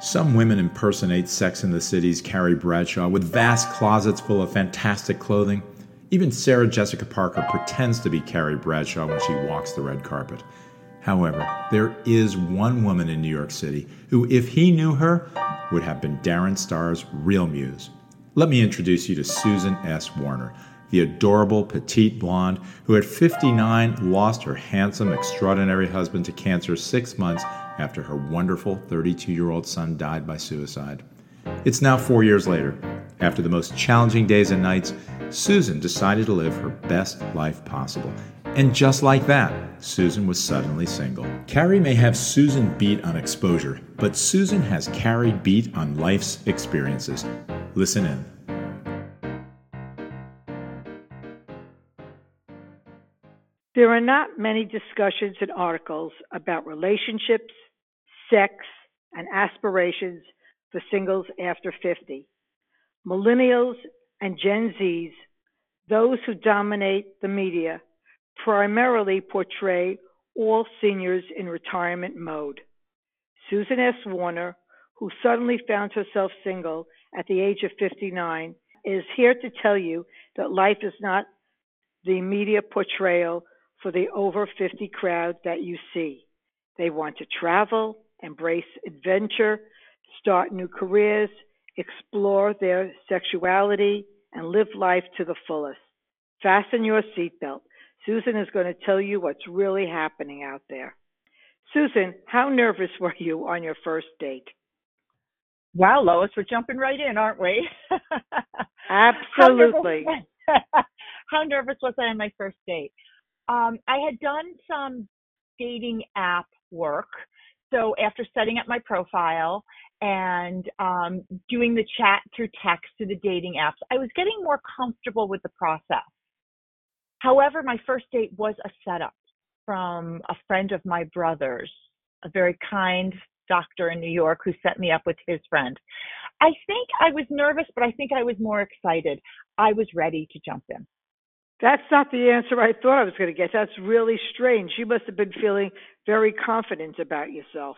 Some women impersonate Sex in the City's Carrie Bradshaw with vast closets full of fantastic clothing. Even Sarah Jessica Parker pretends to be Carrie Bradshaw when she walks the red carpet. However, there is one woman in New York City who, if he knew her, would have been Darren Star's real muse. Let me introduce you to Susan S. Warner, the adorable petite blonde who at 59 lost her handsome, extraordinary husband to cancer six months after her wonderful 32 year old son died by suicide. It's now four years later. After the most challenging days and nights, Susan decided to live her best life possible. And just like that, Susan was suddenly single. Carrie may have Susan beat on exposure, but Susan has Carrie beat on life's experiences. Listen in. There are not many discussions and articles about relationships, sex, and aspirations for singles after 50. Millennials and Gen Zs, those who dominate the media, primarily portray all seniors in retirement mode. Susan S. Warner, who suddenly found herself single at the age of 59, is here to tell you that life is not the media portrayal for the over 50 crowd that you see. They want to travel, embrace adventure, start new careers, explore their sexuality, and live life to the fullest. Fasten your seatbelt. Susan is going to tell you what's really happening out there. Susan, how nervous were you on your first date? Wow, Lois, we're jumping right in, aren't we? Absolutely. How nervous, how nervous was I on my first date? Um, I had done some dating app work. So after setting up my profile and um, doing the chat through text to the dating apps, I was getting more comfortable with the process. However, my first date was a setup from a friend of my brother's, a very kind doctor in New York who set me up with his friend. I think I was nervous, but I think I was more excited. I was ready to jump in. That's not the answer I thought I was going to get. That's really strange. You must have been feeling very confident about yourself.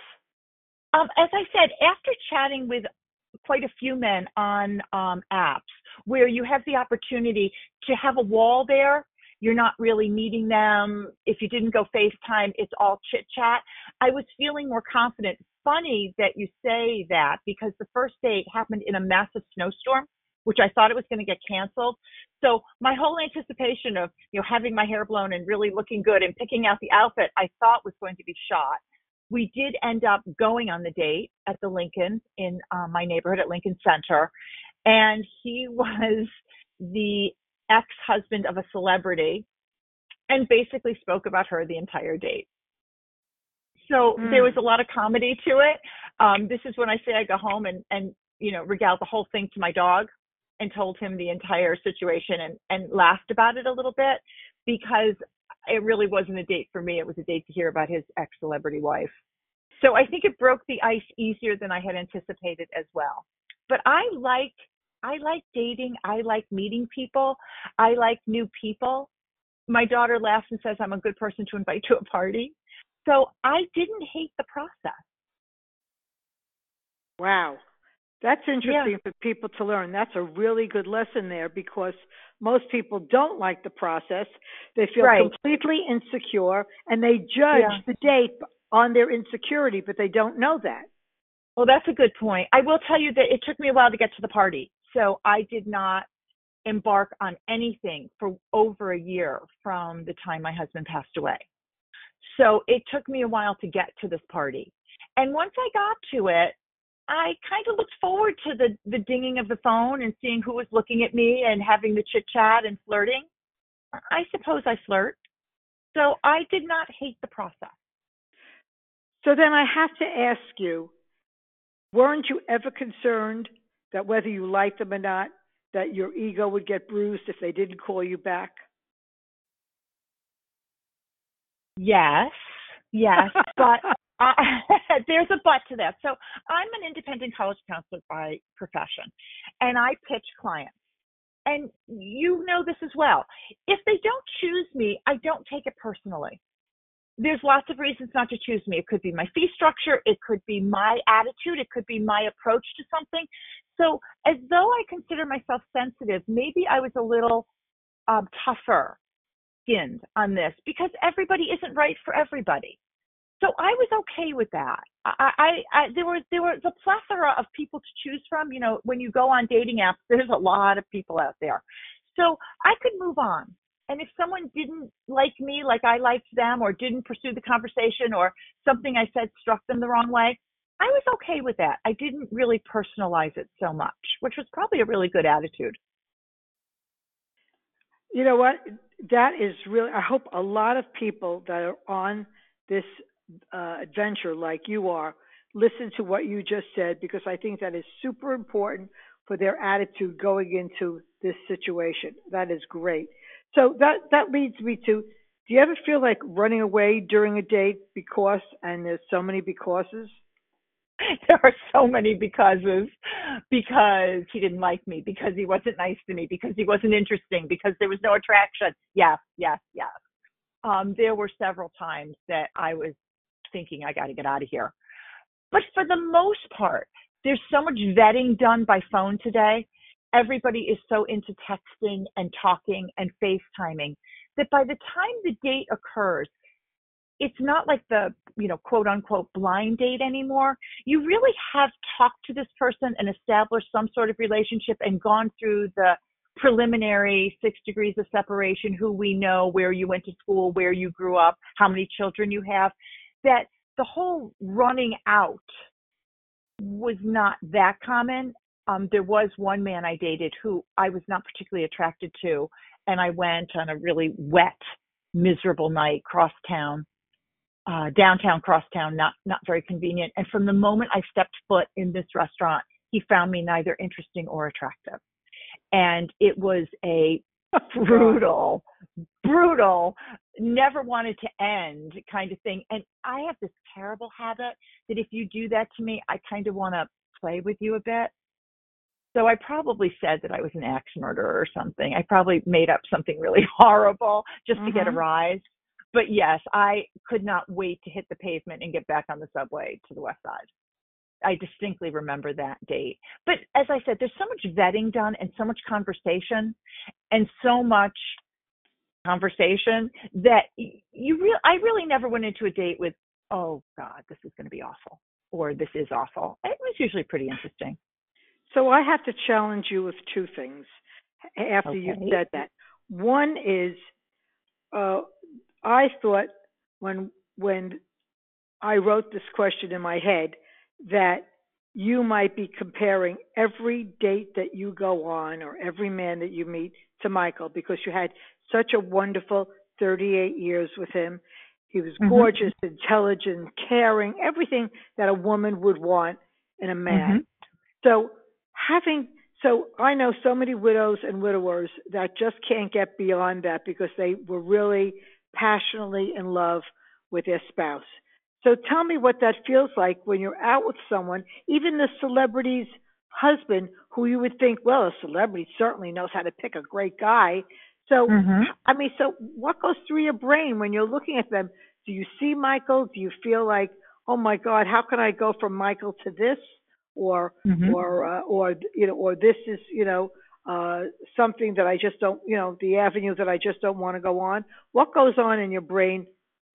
Um, as I said, after chatting with quite a few men on um, apps where you have the opportunity to have a wall there, you're not really meeting them. If you didn't go FaceTime, it's all chit chat. I was feeling more confident. Funny that you say that because the first date happened in a massive snowstorm which I thought it was going to get canceled. So my whole anticipation of you know having my hair blown and really looking good and picking out the outfit I thought was going to be shot. We did end up going on the date at the Lincoln in uh, my neighborhood at Lincoln Center, and he was the ex-husband of a celebrity, and basically spoke about her the entire date. So mm. there was a lot of comedy to it. Um, this is when I say I go home and and you know regale the whole thing to my dog and told him the entire situation and, and laughed about it a little bit because it really wasn't a date for me. It was a date to hear about his ex celebrity wife. So I think it broke the ice easier than I had anticipated as well. But I like I like dating. I like meeting people. I like new people. My daughter laughs and says I'm a good person to invite to a party. So I didn't hate the process. Wow. That's interesting yeah. for people to learn. That's a really good lesson there because most people don't like the process. They feel right. completely insecure and they judge yeah. the date on their insecurity, but they don't know that. Well, that's a good point. I will tell you that it took me a while to get to the party. So I did not embark on anything for over a year from the time my husband passed away. So it took me a while to get to this party. And once I got to it, I kind of looked forward to the the dinging of the phone and seeing who was looking at me and having the chit chat and flirting. I suppose I flirt. So I did not hate the process. So then I have to ask you, weren't you ever concerned that whether you liked them or not, that your ego would get bruised if they didn't call you back? Yes, yes, but uh, there's a but to that. So I'm an independent college counselor by profession, and I pitch clients. And you know this as well. If they don't choose me, I don't take it personally. there's lots of reasons not to choose me. It could be my fee structure, it could be my attitude, it could be my approach to something. So, as though I consider myself sensitive, maybe I was a little um, tougher skinned on this because everybody isn't right for everybody. So I was okay with that. I, I, I there was there was a plethora of people to choose from. You know, when you go on dating apps, there's a lot of people out there. So I could move on. And if someone didn't like me like I liked them or didn't pursue the conversation or something I said struck them the wrong way, I was okay with that. I didn't really personalize it so much, which was probably a really good attitude. You know what? That is really, I hope a lot of people that are on this uh, adventure like you are listen to what you just said because I think that is super important for their attitude going into this situation. That is great. So that that leads me to do you ever feel like running away during a date because and there's so many becauses? There are so many becauses because he didn't like me, because he wasn't nice to me, because he wasn't interesting, because there was no attraction. Yes, yes, yes. Um, there were several times that I was thinking I got to get out of here. But for the most part, there's so much vetting done by phone today. Everybody is so into texting and talking and FaceTiming that by the time the date occurs, it's not like the, you know, quote unquote blind date anymore. You really have talked to this person and established some sort of relationship and gone through the preliminary six degrees of separation, who we know, where you went to school, where you grew up, how many children you have that the whole running out was not that common. Um, there was one man I dated who I was not particularly attracted to, and I went on a really wet, miserable night cross town, uh, downtown crosstown, not not very convenient. And from the moment I stepped foot in this restaurant, he found me neither interesting or attractive, and it was a brutal, brutal, never wanted to end kind of thing. And I have this terrible habit that if you do that to me, I kind of want to play with you a bit. So I probably said that I was an axe murderer or something. I probably made up something really horrible just mm-hmm. to get a mm-hmm. rise. But yes, I could not wait to hit the pavement and get back on the subway to the west side. I distinctly remember that date. But as I said, there's so much vetting done and so much conversation and so much conversation that you real I really never went into a date with, oh God, this is going to be awful or this is awful. It was usually pretty interesting. So I have to challenge you with two things after okay. you said that. One is, uh, I thought when when I wrote this question in my head that you might be comparing every date that you go on or every man that you meet to Michael because you had such a wonderful 38 years with him. He was mm-hmm. gorgeous, mm-hmm. intelligent, caring, everything that a woman would want in a man. Mm-hmm. So having so I know so many widows and widowers that just can't get beyond that because they were really passionately in love with their spouse. So tell me what that feels like when you're out with someone, even the celebrity's husband, who you would think, well, a celebrity certainly knows how to pick a great guy. So, mm-hmm. I mean, so what goes through your brain when you're looking at them? Do you see Michael? Do you feel like, oh my God, how can I go from Michael to this? Or, mm-hmm. or, uh, or, you know, or this is, you know, uh, something that I just don't, you know, the avenue that I just don't want to go on. What goes on in your brain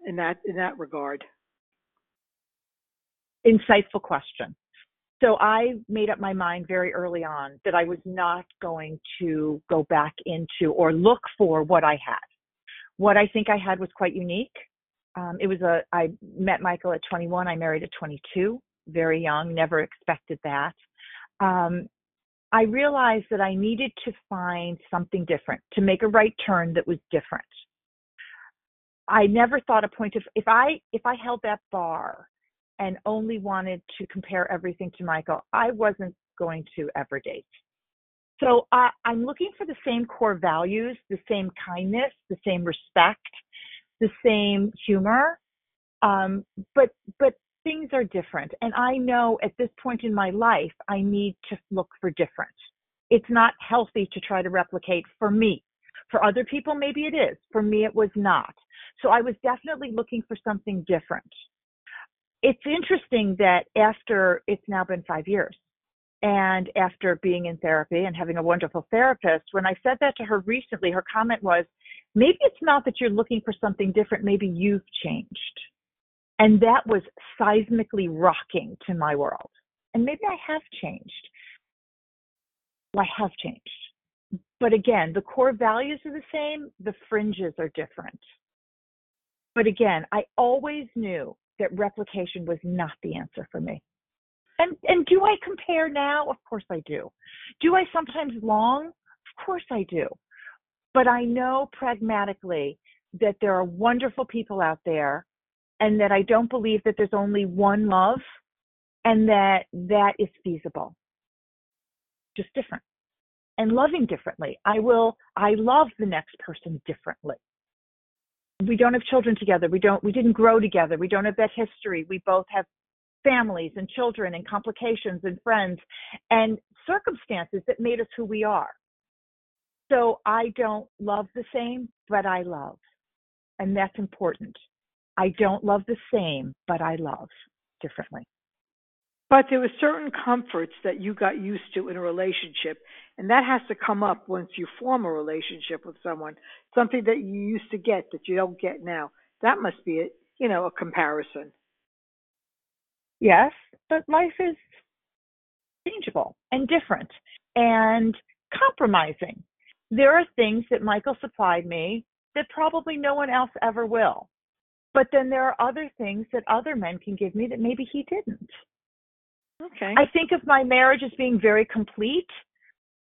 in that in that regard? insightful question. So I made up my mind very early on that I was not going to go back into or look for what I had. What I think I had was quite unique. Um, it was a, I met Michael at 21, I married at 22, very young, never expected that. Um, I realized that I needed to find something different, to make a right turn that was different. I never thought a point of if I if I held that bar and only wanted to compare everything to Michael, I wasn't going to ever date. So I'm looking for the same core values, the same kindness, the same respect, the same humor, um, but but things are different. And I know at this point in my life, I need to look for different. It's not healthy to try to replicate for me. For other people, maybe it is. For me, it was not. So I was definitely looking for something different. It's interesting that after it's now been five years, and after being in therapy and having a wonderful therapist, when I said that to her recently, her comment was, maybe it's not that you're looking for something different, maybe you've changed. And that was seismically rocking to my world. And maybe I have changed. Well, I have changed. But again, the core values are the same, the fringes are different. But again, I always knew that replication was not the answer for me. And and do I compare now? Of course I do. Do I sometimes long? Of course I do. But I know pragmatically that there are wonderful people out there and that I don't believe that there's only one love and that that is feasible. Just different. And loving differently. I will I love the next person differently. We don't have children together. We don't we didn't grow together. We don't have that history. We both have families and children and complications and friends and circumstances that made us who we are. So I don't love the same, but I love. And that's important. I don't love the same, but I love differently. But there were certain comforts that you got used to in a relationship, and that has to come up once you form a relationship with someone. Something that you used to get that you don't get now. That must be a you know a comparison. Yes, but life is changeable and different and compromising. There are things that Michael supplied me that probably no one else ever will. But then there are other things that other men can give me that maybe he didn't. Okay. I think of my marriage as being very complete,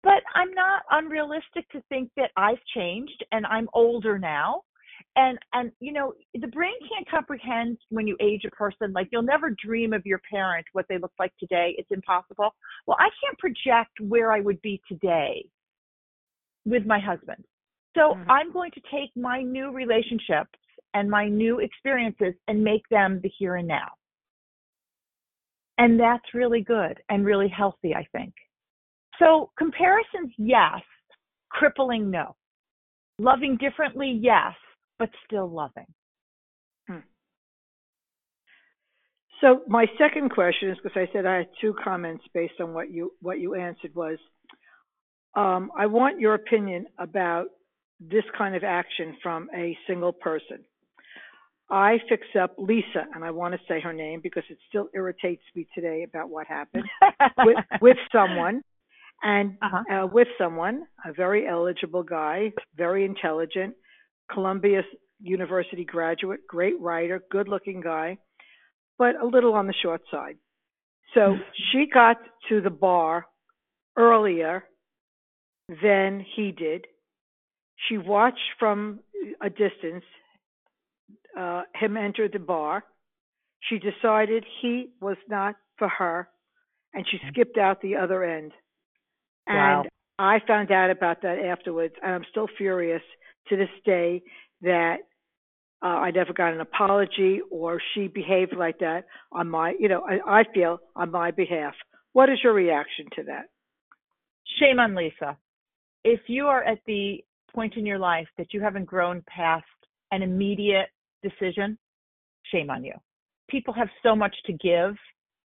but I'm not unrealistic to think that I've changed and I'm older now. And and you know the brain can't comprehend when you age a person like you'll never dream of your parent what they look like today. It's impossible. Well i can't project where i would be today with my husband. So mm-hmm. i'm going to take my new relationships and my new experiences and make them the here and now and that's really good and really healthy i think so comparisons yes crippling no loving differently yes but still loving. Hmm. So my second question is because I said I had two comments based on what you what you answered was um, I want your opinion about this kind of action from a single person. I fix up Lisa, and I want to say her name because it still irritates me today about what happened with, with someone, and uh-huh. uh, with someone, a very eligible guy, very intelligent, Columbia University graduate, great writer, good looking guy, but a little on the short side. So she got to the bar earlier than he did. She watched from a distance uh, him enter the bar. She decided he was not for her, and she skipped out the other end. Wow. And I found out about that afterwards, and I'm still furious to this day that uh, I never got an apology or she behaved like that on my, you know, I, I feel on my behalf. What is your reaction to that? Shame on Lisa. If you are at the point in your life that you haven't grown past an immediate decision, shame on you. People have so much to give.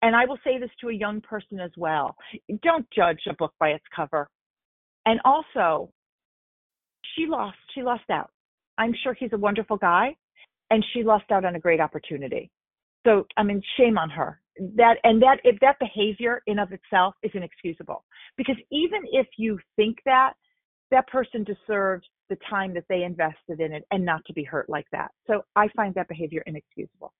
And I will say this to a young person as well. Don't judge a book by its cover. And also, she lost she lost out i'm sure he's a wonderful guy and she lost out on a great opportunity so i mean shame on her that and that if that behavior in of itself is inexcusable because even if you think that that person deserves the time that they invested in it and not to be hurt like that so i find that behavior inexcusable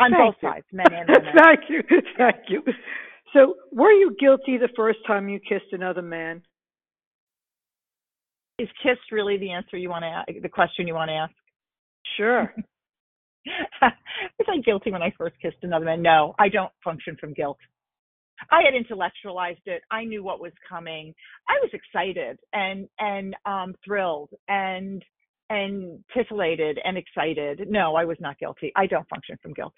on Thank both you. sides men and women thank you thank you so were you guilty the first time you kissed another man is kissed really the answer you want to ask, the question you want to ask? Sure. was I guilty when I first kissed another man? No, I don't function from guilt. I had intellectualized it. I knew what was coming. I was excited and and um thrilled and and titillated and excited. No, I was not guilty. I don't function from guilt.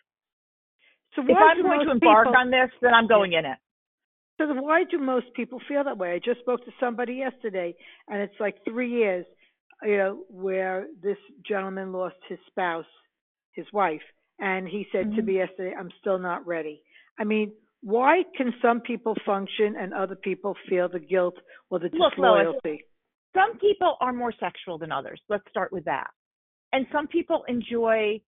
So if I'm going to embark people... on this, then I'm going in it. So why do most people feel that way? I just spoke to somebody yesterday, and it's like three years. you know, where this gentleman lost his spouse, his wife, and he said mm-hmm. to me yesterday, "I'm still not ready." I mean, why can some people function and other people feel the guilt or the disloyalty? Look, Lois, some people are more sexual than others. Let's start with that. And some people enjoy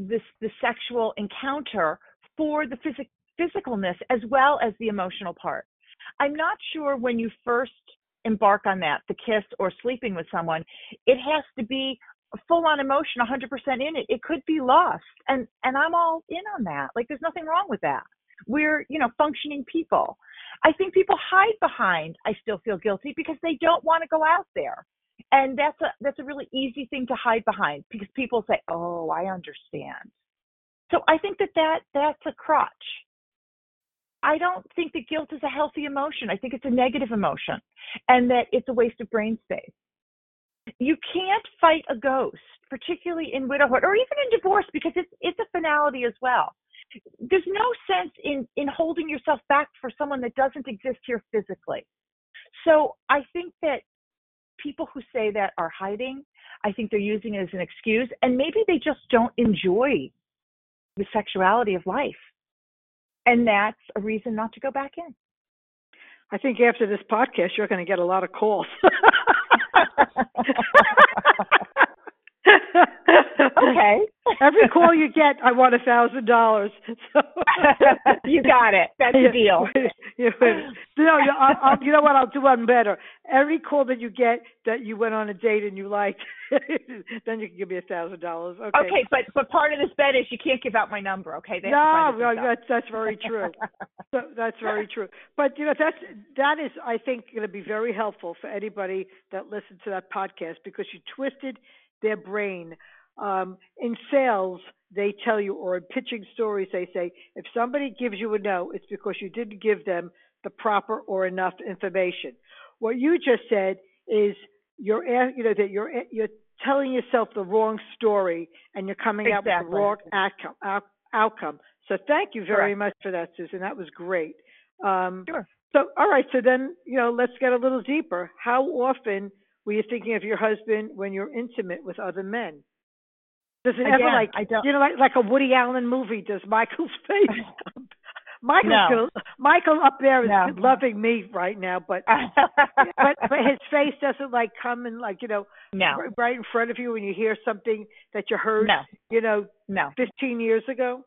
this the sexual encounter for the physic, physicalness as well as the emotional part. I'm not sure when you first embark on that, the kiss or sleeping with someone, it has to be full on emotion 100% in it it could be lost. And and i'm all in on that. Like there's nothing wrong with that. We're you know functioning people. I think people hide behind i still feel guilty because they don't want to go out there. And that's a that's a really easy thing to hide behind because people say oh i understand. So i think that that that's a crutch i don't think that guilt is a healthy emotion. I think it's a negative emotion and that it's a waste of brain space you can't fight a ghost, particularly in widowhood or even in divorce, because it's it's a finality as well. There's no sense in in holding yourself back for someone that doesn't exist here physically. So I think that people who say that are hiding. I think they're using it as an excuse, and maybe they just don't enjoy the sexuality of life, and that's a reason not to go back in. I think after this podcast, you're going to get a lot of calls. okay. Every call you get, I want a thousand dollars. You got it. That's the deal. no, you, I'll, I'll, you know what? I'll do one better. Every call that you get that you went on a date and you liked, then you can give me a thousand dollars. Okay. Okay, but but part of this bet is you can't give out my number. Okay. They no, no, that's that's very true. so, that's very true. But you know that's that is I think going to be very helpful for anybody that listens to that podcast because you twisted their brain. Um, in sales, they tell you, or in pitching stories, they say, if somebody gives you a no, it's because you didn't give them the proper or enough information. What you just said is you're, you know, that you're you're telling yourself the wrong story and you're coming exactly. out with the wrong outcome. outcome. So thank you very Correct. much for that, Susan. That was great. Um, sure. So all right. So then you know, let's get a little deeper. How often were you thinking of your husband when you're intimate with other men? Does it Again, ever like I don't, you know like like a Woody Allen movie? Does Michael's face? Michael, no. Michael up there is no. loving me right now, but but but his face doesn't like come and like you know no. right, right in front of you when you hear something that you heard no. you know no 15 years ago.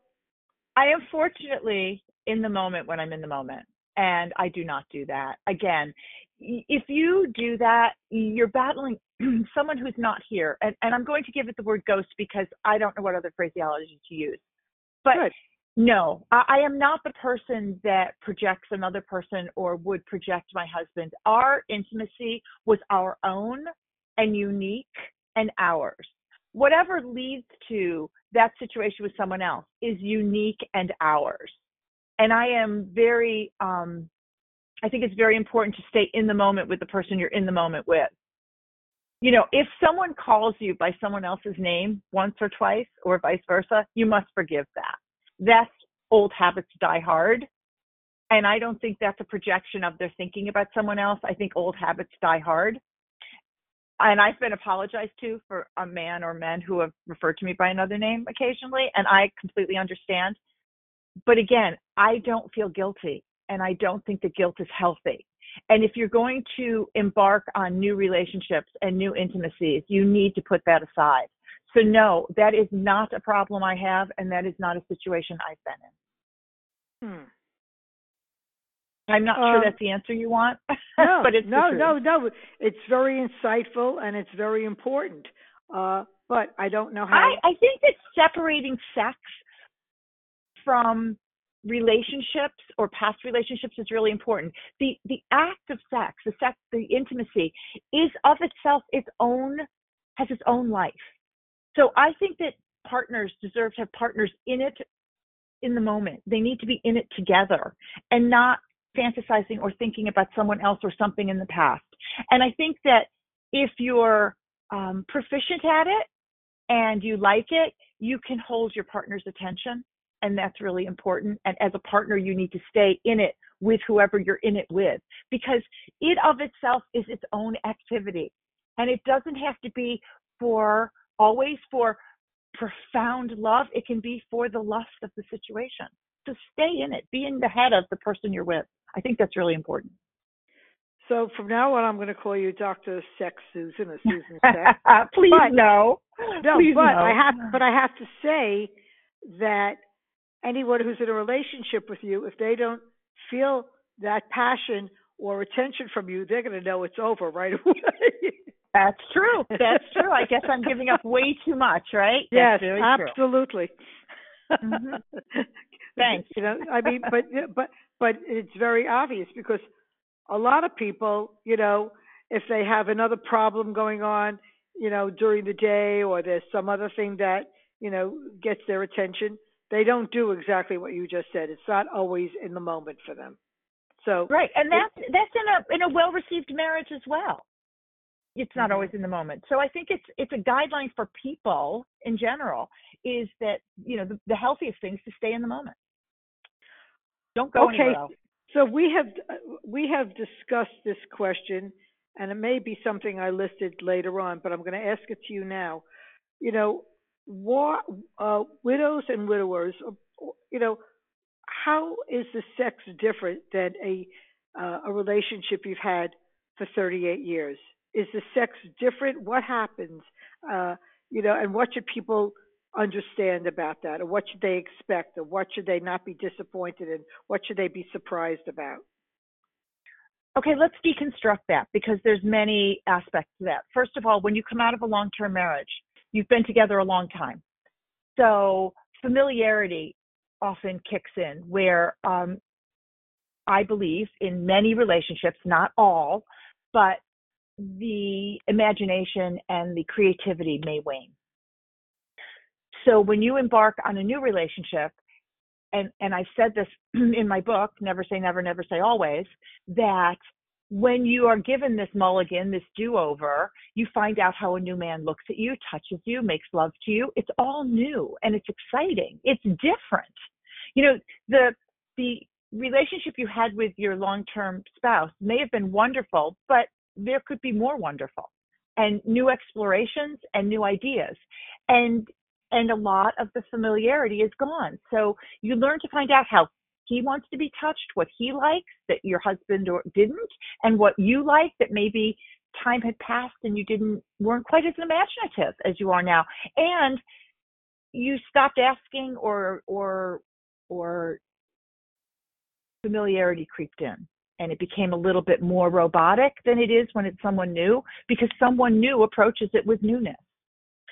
I am fortunately in the moment when I'm in the moment, and I do not do that. Again, if you do that, you're battling someone who's not here. And, and I'm going to give it the word ghost because I don't know what other phraseology to use. But Good. no, I, I am not the person that projects another person or would project my husband. Our intimacy was our own and unique and ours. Whatever leads to that situation with someone else is unique and ours. And I am very um, I think it's very important to stay in the moment with the person you're in the moment with. You know, if someone calls you by someone else's name once or twice, or vice versa, you must forgive that. That's old habits die hard. And I don't think that's a projection of their thinking about someone else. I think old habits die hard. And I've been apologized to for a man or men who have referred to me by another name occasionally, and I completely understand. But again, I don't feel guilty and I don't think the guilt is healthy. And if you're going to embark on new relationships and new intimacies, you need to put that aside. So, no, that is not a problem I have, and that is not a situation I've been in. Hmm. I'm not um, sure that's the answer you want, no, but it's no, no, no. It's very insightful and it's very important. Uh, but I don't know how. I, I think that separating sex from relationships or past relationships is really important. The the act of sex, the sex, the intimacy is of itself its own has its own life. So I think that partners deserve to have partners in it in the moment. They need to be in it together and not fantasizing or thinking about someone else or something in the past. And I think that if you're um, proficient at it and you like it, you can hold your partner's attention and that's really important. And as a partner, you need to stay in it with whoever you're in it with because it of itself is its own activity. And it doesn't have to be for always for profound love. It can be for the lust of the situation. So stay in it. Be in the head of the person you're with. I think that's really important. So from now on, I'm going to call you Dr. Sex Susan or Susan Sex. Please But- no. No, Please but no. I have, but I have to say that anyone who's in a relationship with you, if they don't feel that passion or attention from you, they're going to know it's over right away. That's true. That's true. I guess I'm giving up way too much, right? yes, That's very true. absolutely. Mhm. Thanks. You know, I mean, but but but it's very obvious because a lot of people, you know, if they have another problem going on, you know, during the day or there's some other thing that, you know, gets their attention, they don't do exactly what you just said. It's not always in the moment for them. So, Right, and that's that's in a in a well received marriage as well. It's not Mhm. always in the moment. So I think it's it's a guideline for people in general is that you know the, the healthiest thing is to stay in the moment. Don't go Okay. anywhere else. So we have we have discussed this question, and it may be something I listed later on, but I'm going to ask it to you now. You know, what uh, widows and widowers, uh, you know, how is the sex different than a uh, a relationship you've had for 38 years? Is the sex different? What happens? Uh, you know, and what should people understand about that, or what should they expect, or what should they not be disappointed in? What should they be surprised about? Okay, let's deconstruct that because there's many aspects to that. First of all, when you come out of a long-term marriage, you've been together a long time. So familiarity often kicks in where um, I believe in many relationships, not all, but the imagination and the creativity may wane. So when you embark on a new relationship, and, and I said this in my book, Never Say Never, Never Say Always, that when you are given this mulligan, this do over, you find out how a new man looks at you, touches you, makes love to you. It's all new and it's exciting. It's different. You know, the the relationship you had with your long-term spouse may have been wonderful, but there could be more wonderful and new explorations and new ideas. And and a lot of the familiarity is gone. So you learn to find out how he wants to be touched, what he likes that your husband or didn't, and what you like that maybe time had passed and you didn't weren't quite as imaginative as you are now. And you stopped asking or or or familiarity creeped in and it became a little bit more robotic than it is when it's someone new because someone new approaches it with newness.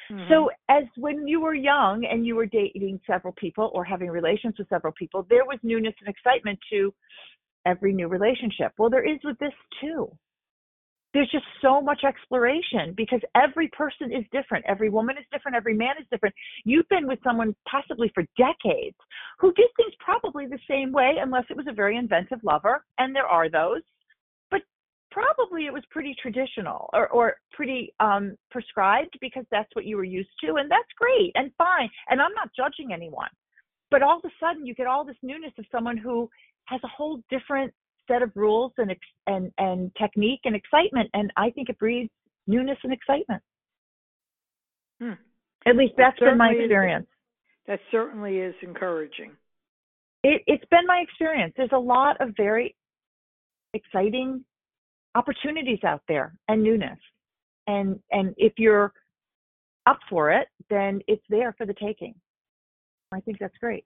So mm-hmm. as when you were young and you were dating several people or having relations with several people, there was newness and excitement to every new relationship. Well, there is with this too. There's just so much exploration because every person is different. Every woman is different. Every man is different. You've been with someone possibly for decades who did things probably the same way, unless it was a very inventive lover, and there are those. Probably it was pretty traditional or, or pretty um, prescribed because that's what you were used to, and that's great and fine. And I'm not judging anyone, but all of a sudden you get all this newness of someone who has a whole different set of rules and ex- and and technique and excitement, and I think it breeds newness and excitement. Hmm. At least That that's been my certainly is- experience. That certainly is encouraging. It, it's been my experience. There's a lot of very exciting opportunities out there and newness. And and if you're up for it, then it's there for the taking. I think that's great.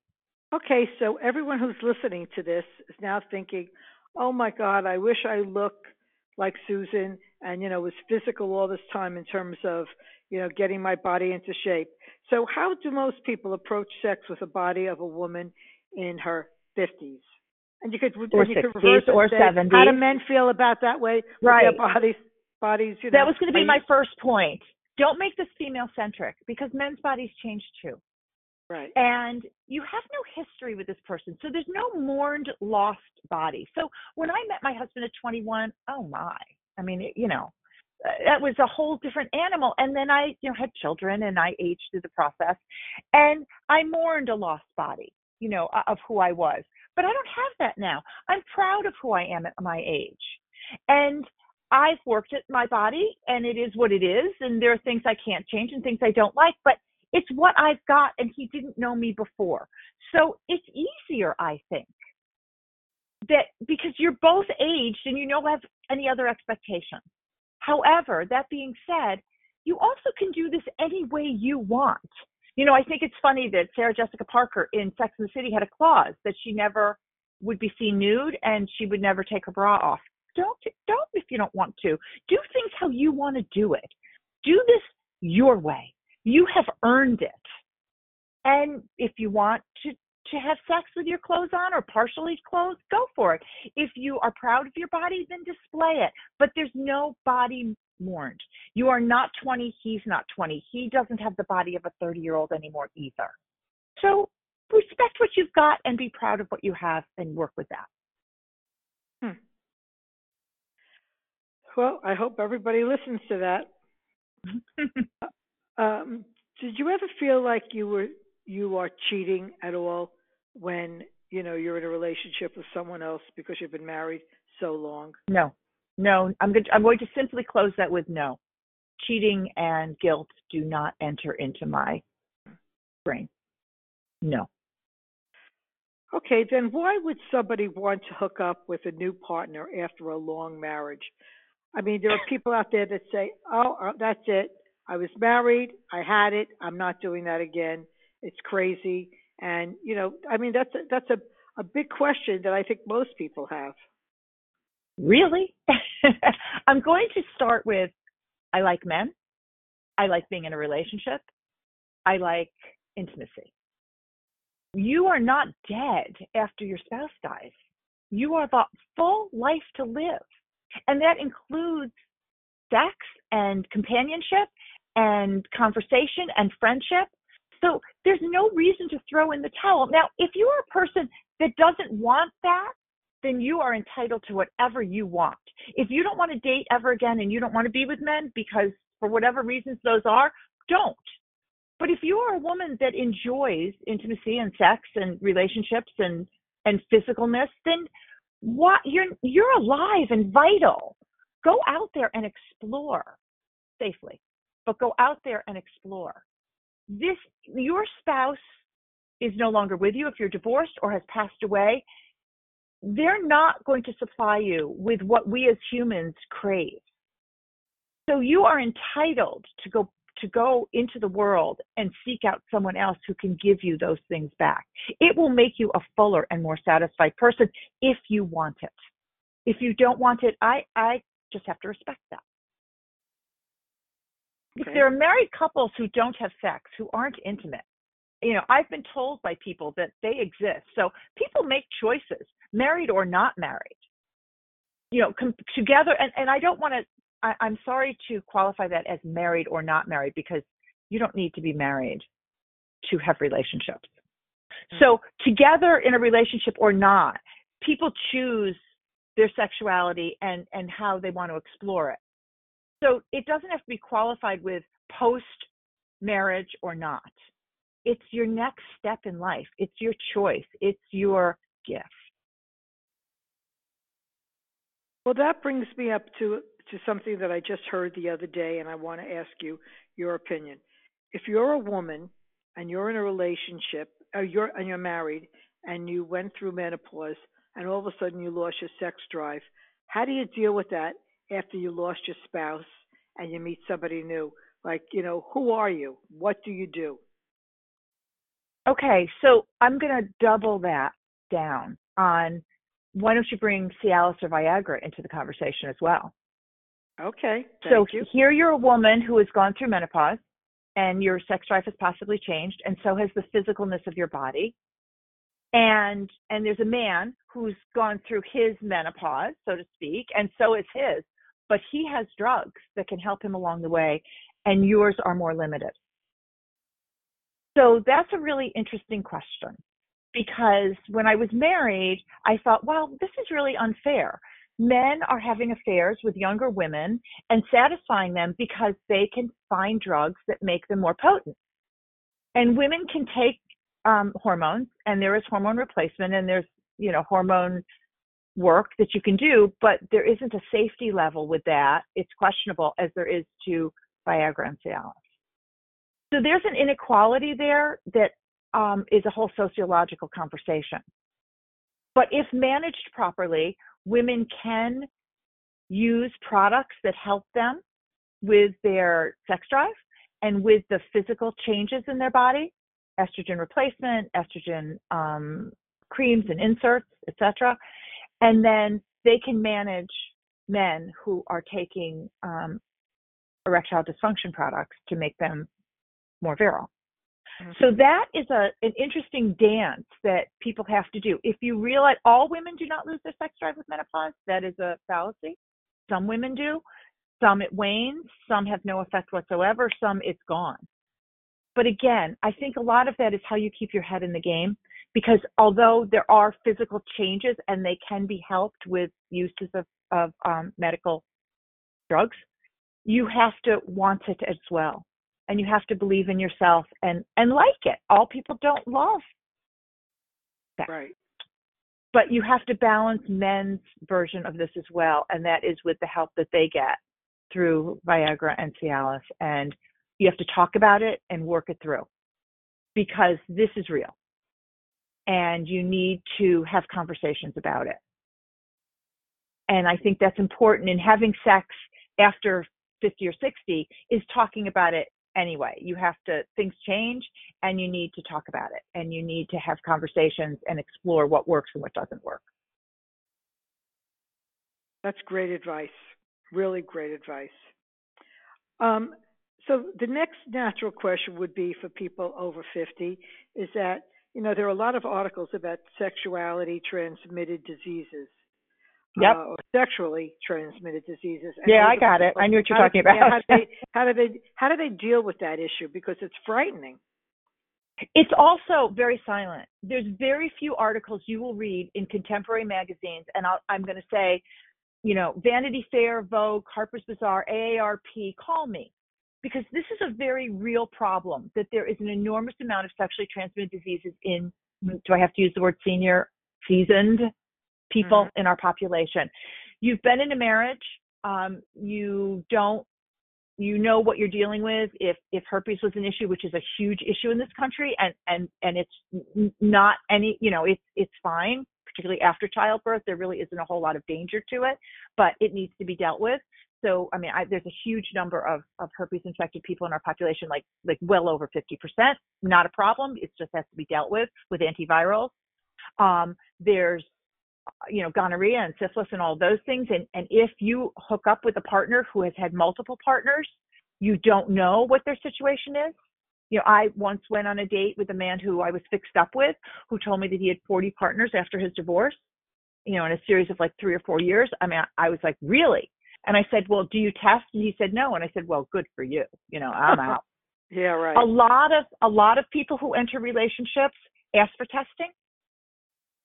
Okay, so everyone who's listening to this is now thinking, "Oh my God, I wish I looked like Susan and you know was physical all this time in terms of you know getting my body into shape." So, how do most people approach sex with the body of a woman in her fifties? And you could Or and you could reverse or say, How do men feel about that way? Right. Their bodies, bodies. You know, That was going to be my first point. Don't make this female centric because men's bodies change too. right. and you have no history with this person. So there's no mourned lost body. So when I met my husband at 21, oh my, I mean, it, you know, uh, that was a whole different animal. And then I, you know, had children and I aged through the process and I mourned a lost body, you know, of who I was. But I don't have that now. I'm proud of who I am at my age. And I've worked at my body and it is what it is. And there are things I can't change and things I don't like, but it's what I've got. And he didn't know me before. So it's easier, I think, that because you're both aged and you don't have any other expectations. However, that being said, you also can do this any way you want. You know, I think it's funny that Sarah Jessica Parker in Sex and the City had a clause that she never would be seen nude and she would never take her bra off. Don't don't if you don't want to. Do things how you want to do it. Do this your way. You have earned it. And if you want to to have sex with your clothes on or partially clothed, go for it. If you are proud of your body, then display it. But there's no body mourned. You are not 20, he's not 20. He doesn't have the body of a 30 year old anymore either. So respect what you've got and be proud of what you have and work with that. Hmm. Well, I hope everybody listens to that. um, did you ever feel like you were you are cheating at all when you know you're in a relationship with someone else because you've been married so long? No, no. I'm going. To, I'm going to simply close that with no. Cheating and guilt do not enter into my brain. No. Okay, then why would somebody want to hook up with a new partner after a long marriage? I mean, there are people out there that say, "Oh, uh, that's it. I was married. I had it. I'm not doing that again. It's crazy." And you know, I mean, that's a, that's a a big question that I think most people have. Really? I'm going to start with I like men. I like being in a relationship. I like intimacy. You are not dead after your spouse dies. You are the full life to live. And that includes sex and companionship and conversation and friendship. So there's no reason to throw in the towel. Now, if you are a person that doesn't want that, then you are entitled to whatever you want. If you don't want to date ever again and you don't want to be with men because for whatever reasons those are, don't. But if you are a woman that enjoys intimacy and sex and relationships and and physicalness, then what you're you're alive and vital. Go out there and explore safely, but go out there and explore. This your spouse is no longer with you if you're divorced or has passed away. They're not going to supply you with what we as humans crave. So you are entitled to go to go into the world and seek out someone else who can give you those things back. It will make you a fuller and more satisfied person if you want it. If you don't want it, I, I just have to respect that. Okay. If there are married couples who don't have sex, who aren't intimate, you know, I've been told by people that they exist. So people make choices, married or not married. You know, com- together, and, and I don't want to I'm sorry to qualify that as married or not married because you don't need to be married to have relationships. Mm-hmm. So, together in a relationship or not, people choose their sexuality and, and how they want to explore it. So, it doesn't have to be qualified with post marriage or not. It's your next step in life, it's your choice, it's your gift. Well, that brings me up to to something that I just heard the other day, and I want to ask you your opinion. If you're a woman and you're in a relationship, or you're and you're married, and you went through menopause, and all of a sudden you lost your sex drive, how do you deal with that after you lost your spouse and you meet somebody new? Like, you know, who are you? What do you do? Okay, so I'm going to double that down on why don't you bring Cialis or Viagra into the conversation as well? Okay. so you. here you're a woman who has gone through menopause and your sex drive has possibly changed and so has the physicalness of your body. And and there's a man who's gone through his menopause, so to speak, and so is his, but he has drugs that can help him along the way and yours are more limited. So that's a really interesting question because when I was married, I thought, well, this is really unfair men are having affairs with younger women and satisfying them because they can find drugs that make them more potent. And women can take um, hormones, and there is hormone replacement, and there's you know hormone work that you can do, but there isn't a safety level with that. It's questionable as there is to Viagra and Cialis. So there's an inequality there that um, is a whole sociological conversation. But if managed properly, women can use products that help them with their sex drive and with the physical changes in their body, estrogen replacement, estrogen um, creams and inserts, etc. And then they can manage men who are taking um, erectile dysfunction products to make them more virile. Mm-hmm. So that is a an interesting dance that people have to do. If you realize all women do not lose their sex drive with menopause, that is a fallacy. Some women do. Some it wanes, some have no effect whatsoever, some it's gone. But again, I think a lot of that is how you keep your head in the game because although there are physical changes and they can be helped with uses of, of um, medical drugs, you have to want it as well. And you have to believe in yourself and, and like it. All people don't love that. Right. But you have to balance men's version of this as well, and that is with the help that they get through Viagra and Cialis. And you have to talk about it and work it through because this is real. And you need to have conversations about it. And I think that's important in having sex after 50 or 60 is talking about it anyway. You have to, things change and you need to talk about it and you need to have conversations and explore what works and what doesn't work. That's great advice. Really great advice. Um, so the next natural question would be for people over 50 is that, you know, there are a lot of articles about sexuality transmitted diseases. Yep. Uh, sexually transmitted diseases. And yeah, I got it. I knew what you're talking about. how, do they, how do they how do they deal with that issue? Because it's frightening. It's also very silent. There's very few articles you will read in contemporary magazines, and i am going to say, you know, Vanity Fair, Vogue, Harper's Bazaar, AARP, call me because this is a very real problem that there is an enormous amount of sexually transmitted diseases in do I have to use the word senior seasoned people mm-hmm. in our population. You've been in a marriage, um, you don't you know what you're dealing with if if herpes was an issue which is a huge issue in this country and and and it's not any you know it's it's fine particularly after childbirth there really isn't a whole lot of danger to it but it needs to be dealt with so I mean, I, there's a huge number of, of herpes infected people in our population, like like well over 50%. Not a problem. It just has to be dealt with with antivirals. Um, there's you know gonorrhea and syphilis and all those things. And and if you hook up with a partner who has had multiple partners, you don't know what their situation is. You know, I once went on a date with a man who I was fixed up with, who told me that he had 40 partners after his divorce. You know, in a series of like three or four years. I mean, I, I was like, really? And I said, well, do you test? And he said, no. And I said, well, good for you. You know, I'm out. yeah, right. A lot of a lot of people who enter relationships ask for testing,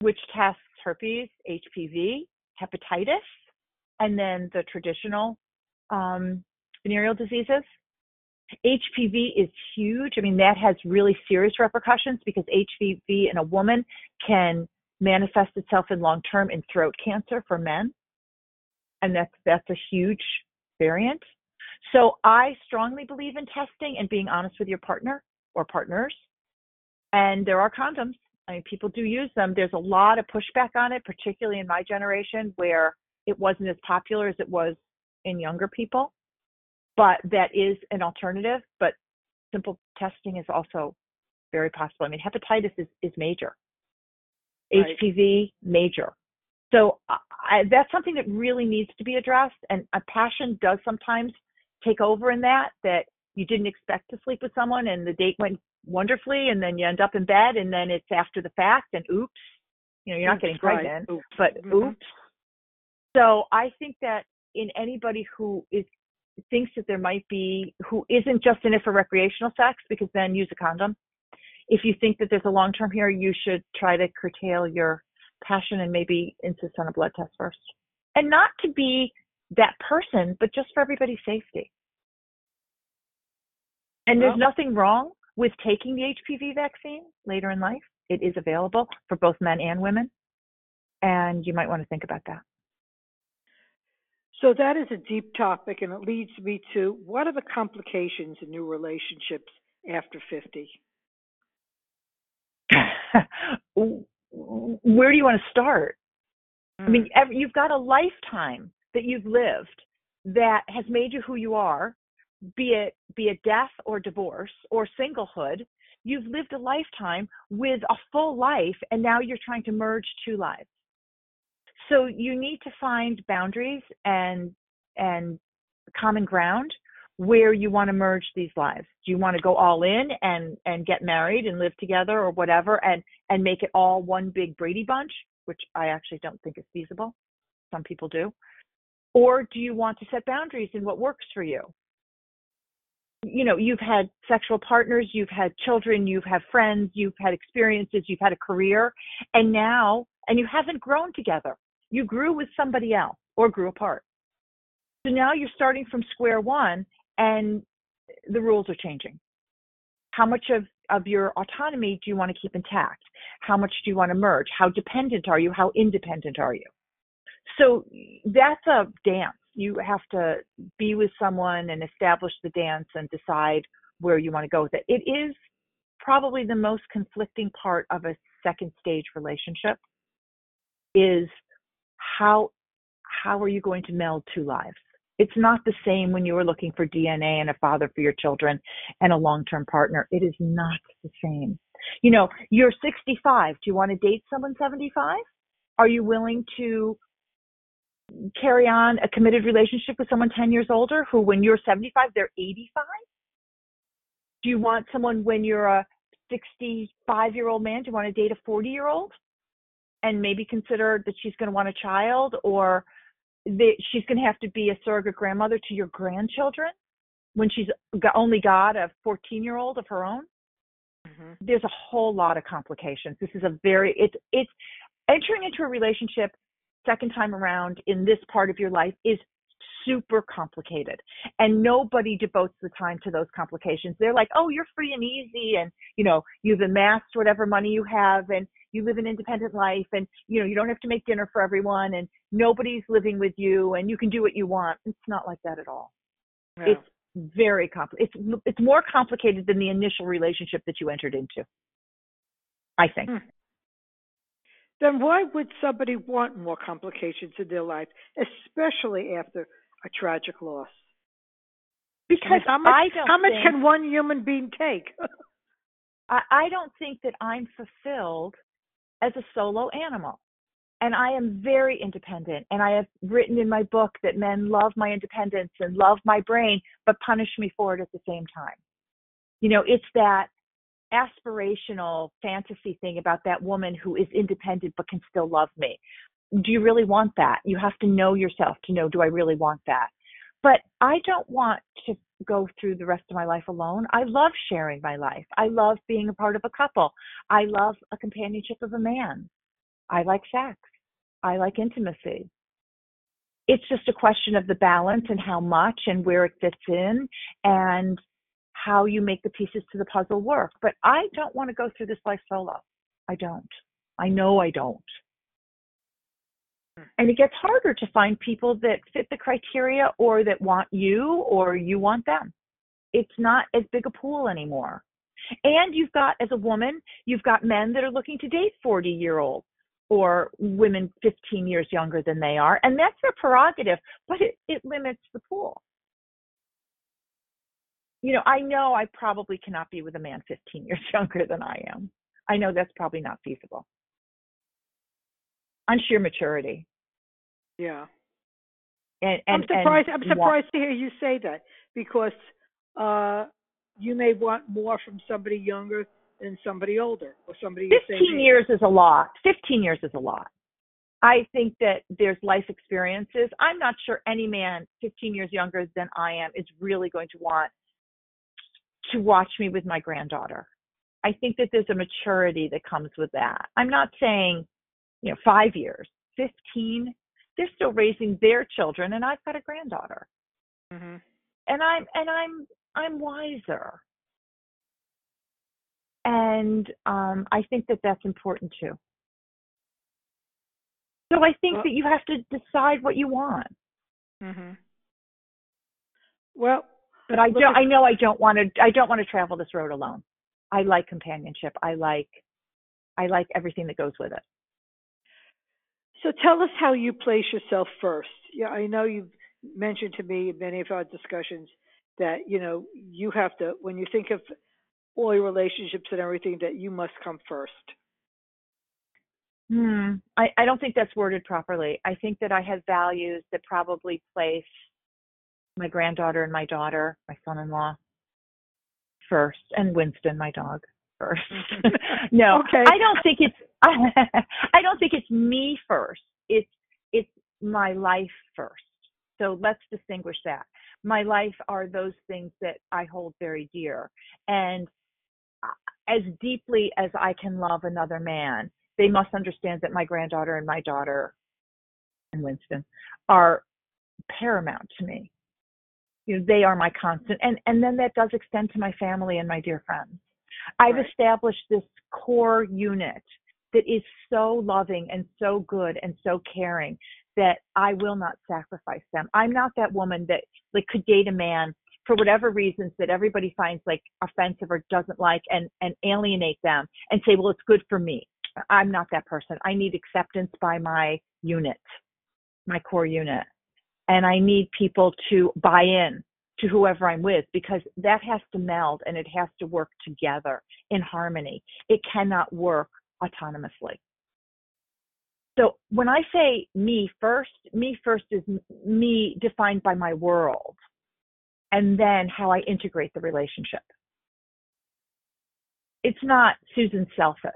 which tests herpes, HPV, hepatitis, and then the traditional um, venereal diseases. HPV is huge. I mean, that has really serious repercussions because HPV in a woman can manifest itself in long term in throat cancer for men and that's that's a huge variant. So I strongly believe in testing and being honest with your partner or partners. And there are condoms. I mean, people do use them. There's a lot of pushback on it, particularly in my generation where it wasn't as popular as it was in younger people. But that is an alternative. But simple testing is also very possible. I mean, hepatitis is, is major. Right. HPV, major. So I, that's something that really needs to be addressed. And a passion does sometimes take over in that, that you didn't expect to sleep with someone and the date went wonderfully and then you end up in bed and then it's after the fact and oops, you know, you're not getting pregnant, oops. but mm-hmm. oops. So I think that in anybody who is thinks that there might be who isn't just in it for recreational sex because then use a condom. If you think that there's a long term here, you should try to curtail your passion and maybe insist on a blood test first. And not to be that person, but just for everybody's safety. And there's nothing wrong with taking the HPV vaccine later in life. It is available for both men and women. and you might want to think about that. So that is a deep topic, and it leads me to what are the complications in new relationships after 50? Where do you want to start? Mm. I mean, hmm. you've got a lifetime that you've lived that has made you who you are, be it be it death or divorce or singlehood. You've lived a lifetime with a full life, and now you're trying to merge two lives. So you need to find boundaries and and common ground where you want to merge these lives. Do you want to go all in and and get married and live together or whatever and and make it all one big Brady bunch, which I actually don't think is feasible. Some people do. Or do you want to set boundaries in what works for you? You know, you've had sexual partners, you've had children, you've had friends, you've had experiences, you've had a career, and now and you haven't grown together. You grew with somebody else or grew apart. So now you're starting from square one and the rules are changing. How much of, of your autonomy do you want to keep intact? How much do you want to merge? How dependent are you? How independent are you? So that's a dance. You have to be with someone and establish the dance and decide where you want to go with it. It is probably the most conflicting part of a second stage relationship is how how are you going to meld two lives? It's not the same when you are looking for DNA and a father for your children and a long-term partner. It is not the same. You know, you're 65. Do you want to date someone 75? Are you willing to carry on a committed relationship with someone 10 years older who when you're 75 they're 85 do you want someone when you're a 65 year old man do you want to date a 40 year old and maybe consider that she's going to want a child or that she's going to have to be a surrogate grandmother to your grandchildren when she's only got a 14 year old of her own? Mm-hmm. there's a whole lot of complications. This is a very it's it's entering into a relationship second time around in this part of your life is super complicated. And nobody devotes the time to those complications. They're like oh you're free and easy and you know you've amassed whatever money you have and you live an independent life and you know you don't have to make dinner for everyone and nobody's living with you and you can do what you want. It's not like that at all. Yeah. it's very complicated it's it's more complicated than the initial relationship that you entered into. I think. Hmm then why would somebody want more complications in their life, especially after a tragic loss? Because how much, how much think, can one human being take? I, I don't think that I'm fulfilled as a solo animal. And I am very independent. And I have written in my book that men love my independence and love my brain, but punish me for it at the same time. You know, it's that aspirational fantasy thing about that woman who is independent but can still love me. Do you really want that? You have to know yourself to know, do I really want that? But I don't want to go through the rest of my life alone. I love sharing my life. I love being a part of a couple. I love a companionship of a man. I like sex. I like intimacy. It's just a question of the balance and how much and where it fits in and how you make the pieces to the puzzle work. But I don't want to go through this life solo. I don't. I know I don't. Hmm. And it gets harder to find people that fit the criteria or that want you or you want them. It's not as big a pool anymore. And you've got, as a woman, you've got men that are looking to date 40 year olds or women 15 years younger than they are. And that's their prerogative, but it, it limits the pool you know, I know I probably cannot be with a man 15 years younger than I am. I know that's probably not feasible on sheer maturity. Yeah. And, and I'm surprised. And I'm surprised want, to hear you say that because uh, you may want more from somebody younger than somebody older or somebody. 15 years is a lot. 15 years is a lot. I think that there's life experiences. I'm not sure any man 15 years younger than I am is really going to want to watch me with my granddaughter. I think that there's a maturity that comes with that. I'm not saying, you know, five years, 15, they're still raising their children and I've got a granddaughter. Mm-hmm. And I'm, and I'm, I'm wiser. And um, I think that that's important too. So I think Well- that you have to decide what you want. hmm Well, But I don't. I know I don't want to. I don't want to travel this road alone. I like companionship. I like. I like everything that goes with it. so tell us how you place yourself first. Yeah, I know you've mentioned to me in many of our discussions that you know you have to when you think of all your relationships and everything that you must come first. Hmm. I, I don't think that's worded properly. I think that I have values that probably place my granddaughter and my daughter, my son-in-law, first, and Winston, my dog, first. no, Okay. I don't think it's. I don't think it's me first. It's it's my life first. So let's distinguish that. My life are those things that I hold very dear, and as deeply as I can love another man, they must understand that my granddaughter and my daughter and Winston are paramount to me. You know, they are my constant and and then that does extend to my family and my dear friends. I've Right. established this core unit that is so loving and so good and so caring that I will not sacrifice them. I'm not that woman that like could date a man for whatever reasons that everybody finds like offensive or doesn't like and and alienate them and say, well, it's good for me. I'm not that person. I need acceptance by my unit, my core unit. And I need people to buy in to whoever I'm with because that has to meld and it has to work together in harmony. It cannot work autonomously. So when I say me first, me first is me defined by my world and then how I integrate the relationship. It's not Susan selfish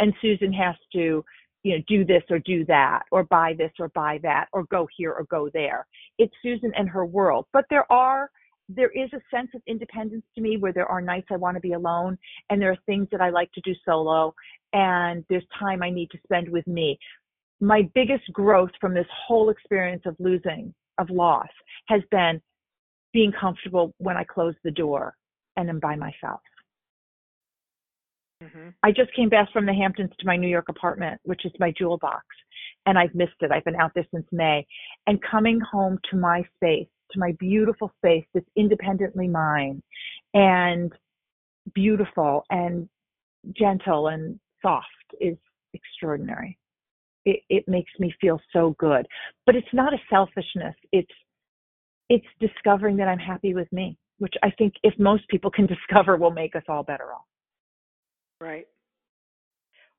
and Susan has to, you know, do this or do that or buy this or buy that or go here or go there. It's Susan and her world. But there are there is a sense of independence to me where there are nights I want to be alone and there are things that I like to do solo and there's time I need to spend with me. My biggest growth from this whole experience of losing, of loss, has been being comfortable when I close the door and am by myself. Hmm I just came back from the Hamptons to my New York apartment, which is my jewel box, and I've missed it. I've been out there since May. And coming home to my space, to my beautiful space that's independently mine and beautiful and gentle and soft is extraordinary. It, it makes me feel so good. But it's not a selfishness. It's it's discovering that I'm happy with me, which I think if most people can discover will make us all better off. Right.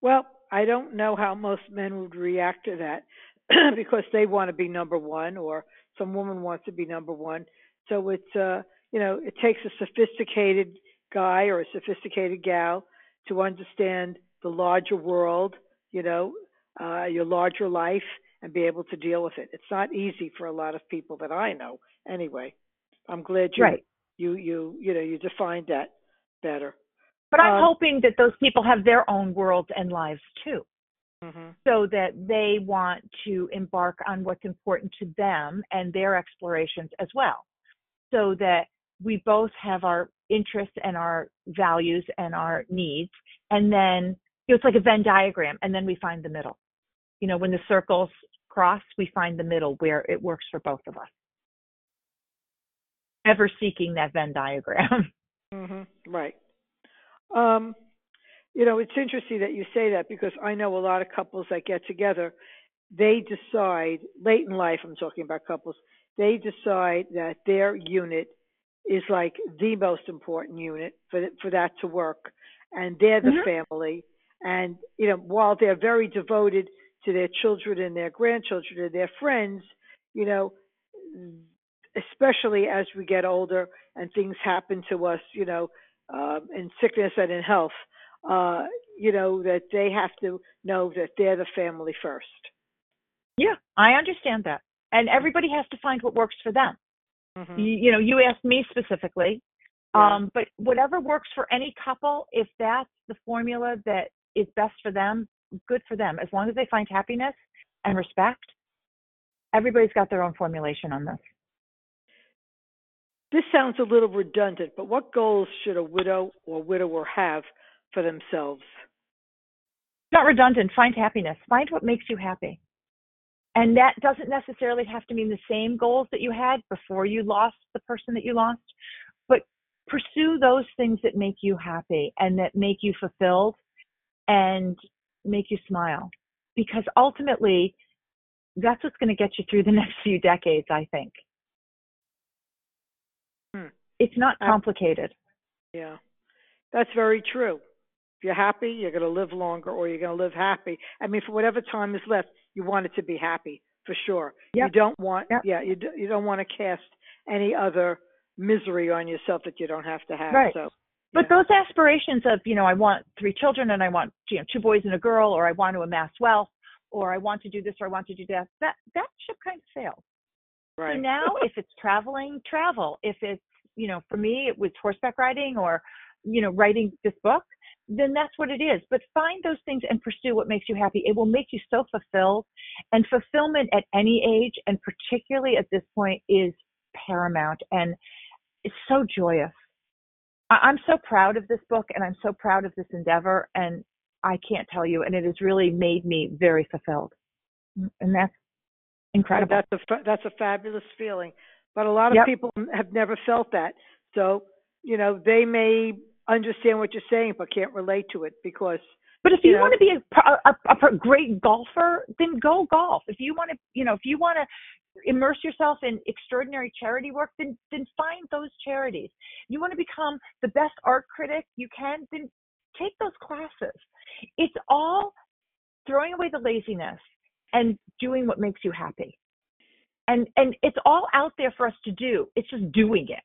Well, I don't know how most men would react to that because they want to be number one or some woman wants to be number one. So it's uh you know, it takes a sophisticated guy or a sophisticated gal to understand the larger world, you know, uh your larger life and be able to deal with it. It's not easy for a lot of people that I know anyway. I'm glad you Right. you you you know, you defined that better. But I'm Um, hoping that those people have their own worlds and lives too, Mhm. so that they want to embark on what's important to them and their explorations as well, so that we both have our interests and our values and our needs, and then you know, it's like a Venn diagram, and then we find the middle. You know, when the circles cross, we find the middle where it works for both of us. Ever seeking that Venn diagram. hmm Right. Um, you know, it's interesting that you say that because I know a lot of couples that get together, they decide late in life, I'm talking about couples, they decide that their unit is like the most important unit for for that to work, and they're the Mhm. family. And you know, while they're very devoted to their children and their grandchildren and their friends, you know, especially as we get older and things happen to us, you know, um, in sickness and in health, uh, you know, that they have to know that they're the family first. Yeah, I understand that. And everybody has to find what works for them. Mhm. You, you know, you asked me specifically, Yeah. um, but whatever works for any couple, if that's the formula that is best for them, good for them. As long as they find happiness and respect, everybody's got their own formulation on this. This sounds a little redundant, but what goals should a widow or widower have for themselves? Not redundant. Find happiness. Find what makes you happy. And that doesn't necessarily have to mean the same goals that you had before you lost the person that you lost, but pursue those things that make you happy and that make you fulfilled and make you smile. Because ultimately, that's what's going to get you through the next few decades, I think. It's not complicated. Yeah, that's very true. If you're happy, you're going to live longer or you're going to live happy. I mean, for whatever time is left, you want it to be happy for sure. Yep. You don't want, yep. yeah, you, do, you don't want to cast any other misery on yourself that you don't have to have. Right. So, but those aspirations of, you know, I want three children and I want, you know, two boys and a girl, or I want to amass wealth, or I want to do this, or I want to do that, that, that ship kind of sailed. Right. So now, if it's traveling, travel. If it's, you know, for me, it was horseback riding or, you know, writing this book, then that's what it is. But find those things and pursue what makes you happy. It will make you so fulfilled. And fulfillment at any age, and particularly at this point, is paramount. And it's so joyous. I'm so proud of this book and I'm so proud of this endeavor and I can't tell you and it has really made me very fulfilled. And that's incredible. That's a that's a fabulous feeling. But a lot of yep. people have never felt that. So, you know, they may understand what you're saying but can't relate to it because but if you, you know, want to be a, a, a, great golfer, then go golf. If you want to, you know, if you want to immerse yourself in extraordinary charity work, then then find those charities. You want to become the best art critic you can, then take those classes. It's all throwing away the laziness and doing what makes you happy. And and it's all out there for us to do. It's just doing it.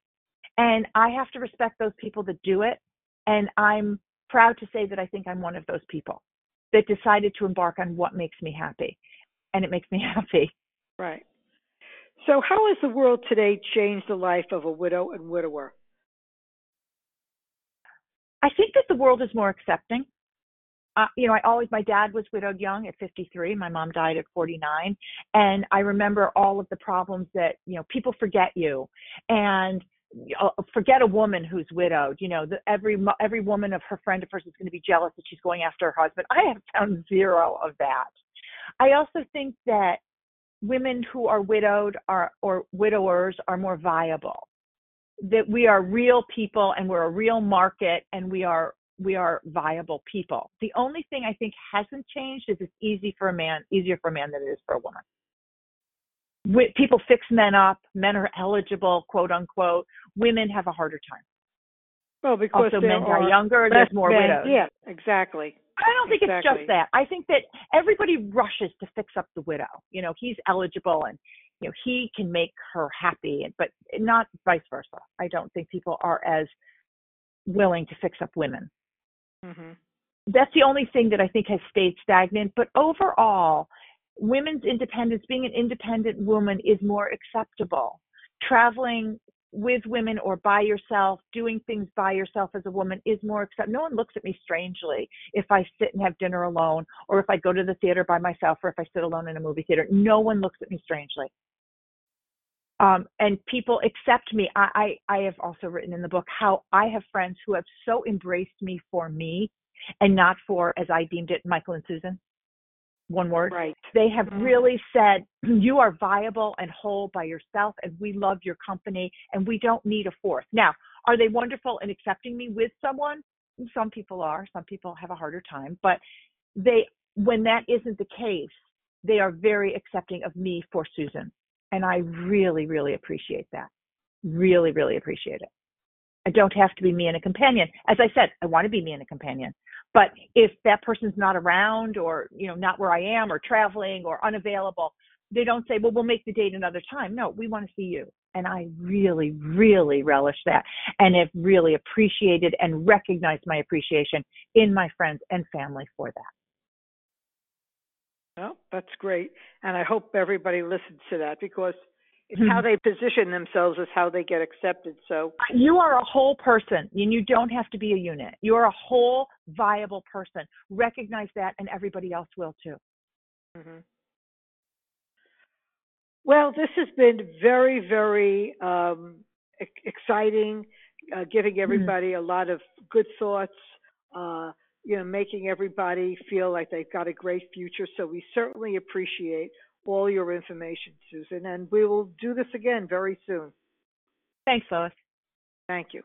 And I have to respect those people that do it. And I'm proud to say that I think I'm one of those people that decided to embark on what makes me happy. And it makes me happy. Right. So, how has the world today changed the life of a widow and widower? I think that the world is more accepting. Uh, you know, I always, my dad was widowed young at 53. My mom died at 49. And I remember all of the problems that, you know, people forget you and uh, forget a woman who's widowed. You know, the, every, every woman of her friend of hers is going to be jealous that she's going after her husband. I have found zero of that. I also think that women who are widowed are or widowers are more viable that we are real people and we're a real market and we are we are viable people the only thing i think hasn't changed is it's easy for a man easier for a man than it is for a woman people fix men up men are eligible quote unquote women have a harder time well because also men are younger there's more men. widows yeah exactly I don't think exactly. it's just that. I think that everybody rushes to fix up the widow. You know, he's eligible and you know he can make her happy, but not vice versa. I don't think people are as willing to fix up women. Mm-hmm. That's the only thing that I think has stayed stagnant. But overall, women's independence, being an independent woman, is more acceptable. Traveling with women or by yourself, doing things by yourself as a woman is more accept. No one looks at me strangely if I sit and have dinner alone, or if I go to the theater by myself, or if I sit alone in a movie theater. No one looks at me strangely. Um, and people accept me. I, I, I have also written in the book how I have friends who have so embraced me for me and not for, as I deemed it, Michael and Susan one word. Right. They have mm-hmm. really said, you are viable and whole by yourself, and we love your company, and we don't need a fourth. Now, are they wonderful in accepting me with someone? Some people are. Some people have a harder time. But they, when that isn't the case, they are very accepting of me for Susan. And I really, really appreciate that. Really, really appreciate it. I don't have to be me and a companion. As I said, I want to be me and a companion. But if that person's not around or, you know, not where I am or traveling or unavailable, they don't say, well, we'll make the date another time. No, we want to see you. And I really, really relish that and have really appreciated and recognized my appreciation in my friends and family for that. Well, that's great. And I hope everybody listens to that because it's how they position themselves is how they get accepted. So you are a whole person and you don't have to be a unit. You're a whole viable person. Recognize that and everybody else will too. Mm-hmm. Well, this has been very, very um, exciting, uh, giving mm-hmm. everybody mm-hmm. a lot of good thoughts, uh, you know, making everybody feel like they've got a great future. So we certainly appreciate all your information, Susan, and we will do this again very soon. Thanks, Lois. Thank you.